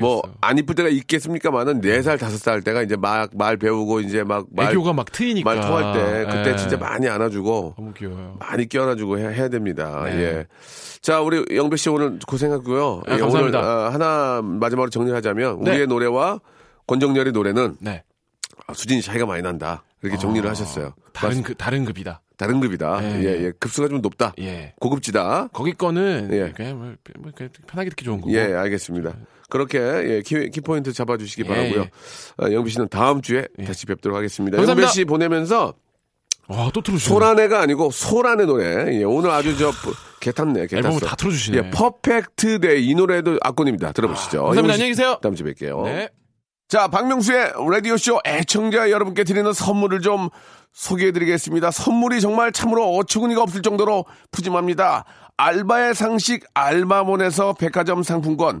Speaker 1: 뭐, 안 이쁠 때가 있겠습니까만은 4살, 5살 때가 이제 막 말 배우고 이제 막 말,
Speaker 3: 애교가 막 트이니까.
Speaker 1: 말 통할 때 그때
Speaker 3: 예.
Speaker 1: 진짜 많이 안아주고
Speaker 3: 너무 귀여워요.
Speaker 1: 많이 껴안아주고 해야, 해야 됩니다.
Speaker 3: 네.
Speaker 1: 예. 자, 우리 영배 씨 오늘 고생했고요.
Speaker 3: 아,
Speaker 1: 예,
Speaker 3: 감사합니다.
Speaker 1: 오늘 아, 하나 마지막으로 정리하자면
Speaker 3: 네.
Speaker 1: 우리의 노래와 권정열의 노래는
Speaker 3: 네.
Speaker 1: 아, 수준이 차이가 많이 난다. 이렇게 정리를 하셨어요.
Speaker 3: 다른
Speaker 1: 맞-
Speaker 3: 그, 다른 급이다.
Speaker 1: 다른 급이다.
Speaker 3: 네.
Speaker 1: 예, 예. 급수가 좀 높다.
Speaker 3: 예.
Speaker 1: 고급지다.
Speaker 3: 거기 거는
Speaker 1: 예.
Speaker 3: 그냥 뭐, 뭐 그냥 편하게 듣기 좋은 거고.
Speaker 1: 예, 알겠습니다. 그렇게 예, 키, 키포인트 잡아주시기
Speaker 3: 예,
Speaker 1: 바라고요.
Speaker 3: 예.
Speaker 1: 어, 영배 씨는 다음 주에 다시 뵙도록 하겠습니다.
Speaker 3: 감사합니다.
Speaker 1: 영배 씨 보내면서
Speaker 3: 와, 또 틀어주시네.
Speaker 1: 소란애가 아니고 소란의 노래. 예, 오늘 아주 저 계 탔네, 계 탔어.
Speaker 3: 앨범을 다 틀어주시네.
Speaker 1: 예, Perfect Day 이 노래도 압권입니다. 들어보시죠.
Speaker 3: 감사합니다.
Speaker 1: 영배 씨,
Speaker 3: 안녕히 계세요.
Speaker 1: 다음 주에 뵐게요.
Speaker 3: 네.
Speaker 1: 자, 박명수의 라디오쇼 애청자 여러분께 드리는 선물을 좀 소개해드리겠습니다. 선물이 정말 참으로 어처구니가 없을 정도로 푸짐합니다. 알바의 상식 알바몬에서 백화점 상품권,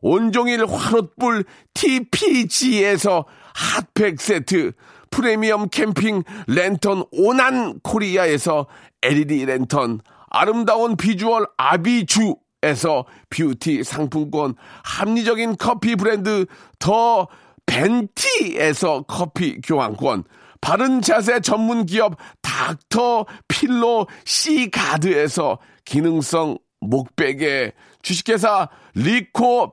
Speaker 1: 온종일 화롯불 TPG에서 핫팩 세트 프리미엄 캠핑 랜턴 오난 코리아에서 LED 랜턴 아름다운 비주얼 아비주에서 뷰티 상품권 합리적인 커피 브랜드 더 벤티에서 커피 교환권 바른 자세 전문 기업 닥터 필로 시가드에서 기능성 목베개 주식회사 리코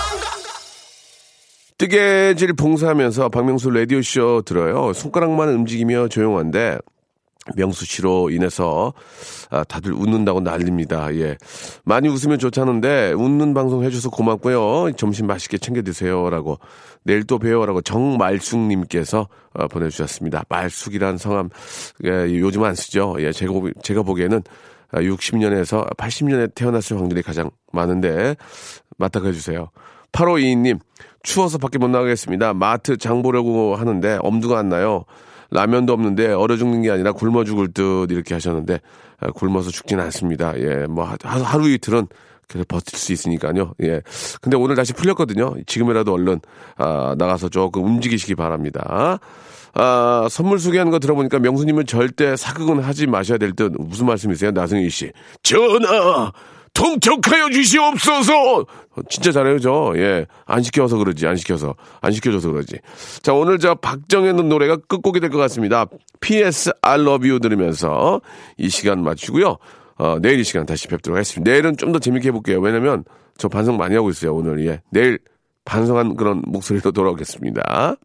Speaker 1: 뜨개질 봉사하면서 박명수 라디오쇼 들어요. 손가락만 움직이며 조용한데 명수 씨로 인해서 아, 다들 웃는다고 난립니다. 예. 많이 웃으면 좋다는데 웃는 방송 해줘서 고맙고요. 점심 맛있게 챙겨 드세요라고 내일 또 봬요라고 정말숙님께서 어, 보내주셨습니다. 말숙이란 성함 예, 요즘 안 쓰죠. 예, 제가 보- 제가 보기에는 60년에서 80년에 태어났을 확률이 가장 많은데 맞다고 해주세요. 8522님 추워서 밖에 못 나가겠습니다. 마트 장 보려고 하는데 엄두가 안 나요. 라면도 없는데 얼어 죽는 게 아니라 굶어 죽을 듯 이렇게 하셨는데 아, 굶어서 죽지는 않습니다. 예, 뭐 하- 하루, 이틀은 그래 버틸 수 있으니까요. 예. 근데 오늘 다시 풀렸거든요. 지금이라도 얼른 아, 나가서 조금 움직이시기 바랍니다. 아, 선물 소개하는 거 들어보니까 명수님은 절대 사극은 하지 마셔야 될 듯 무슨 말씀이세요, 나승희 씨? 전하, 통촉하여 주시옵소서. 어, 진짜 잘해요, 저. 예, 안 시켜서 그러지, 안 시켜서, 안 시켜줘서 그러지. 자, 오늘 저 박정현 노래가 끝곡이 될 것 같습니다. P.S. I Love You 들으면서 이 시간 마치고요. 어, 내일 이 시간 다시 뵙도록 하겠습니다. 내일은 좀 더 재밌게 해볼게요. 왜냐면 저 반성 많이 하고 있어요, 오늘. 예, 내일 반성한 그런 목소리로 돌아오겠습니다.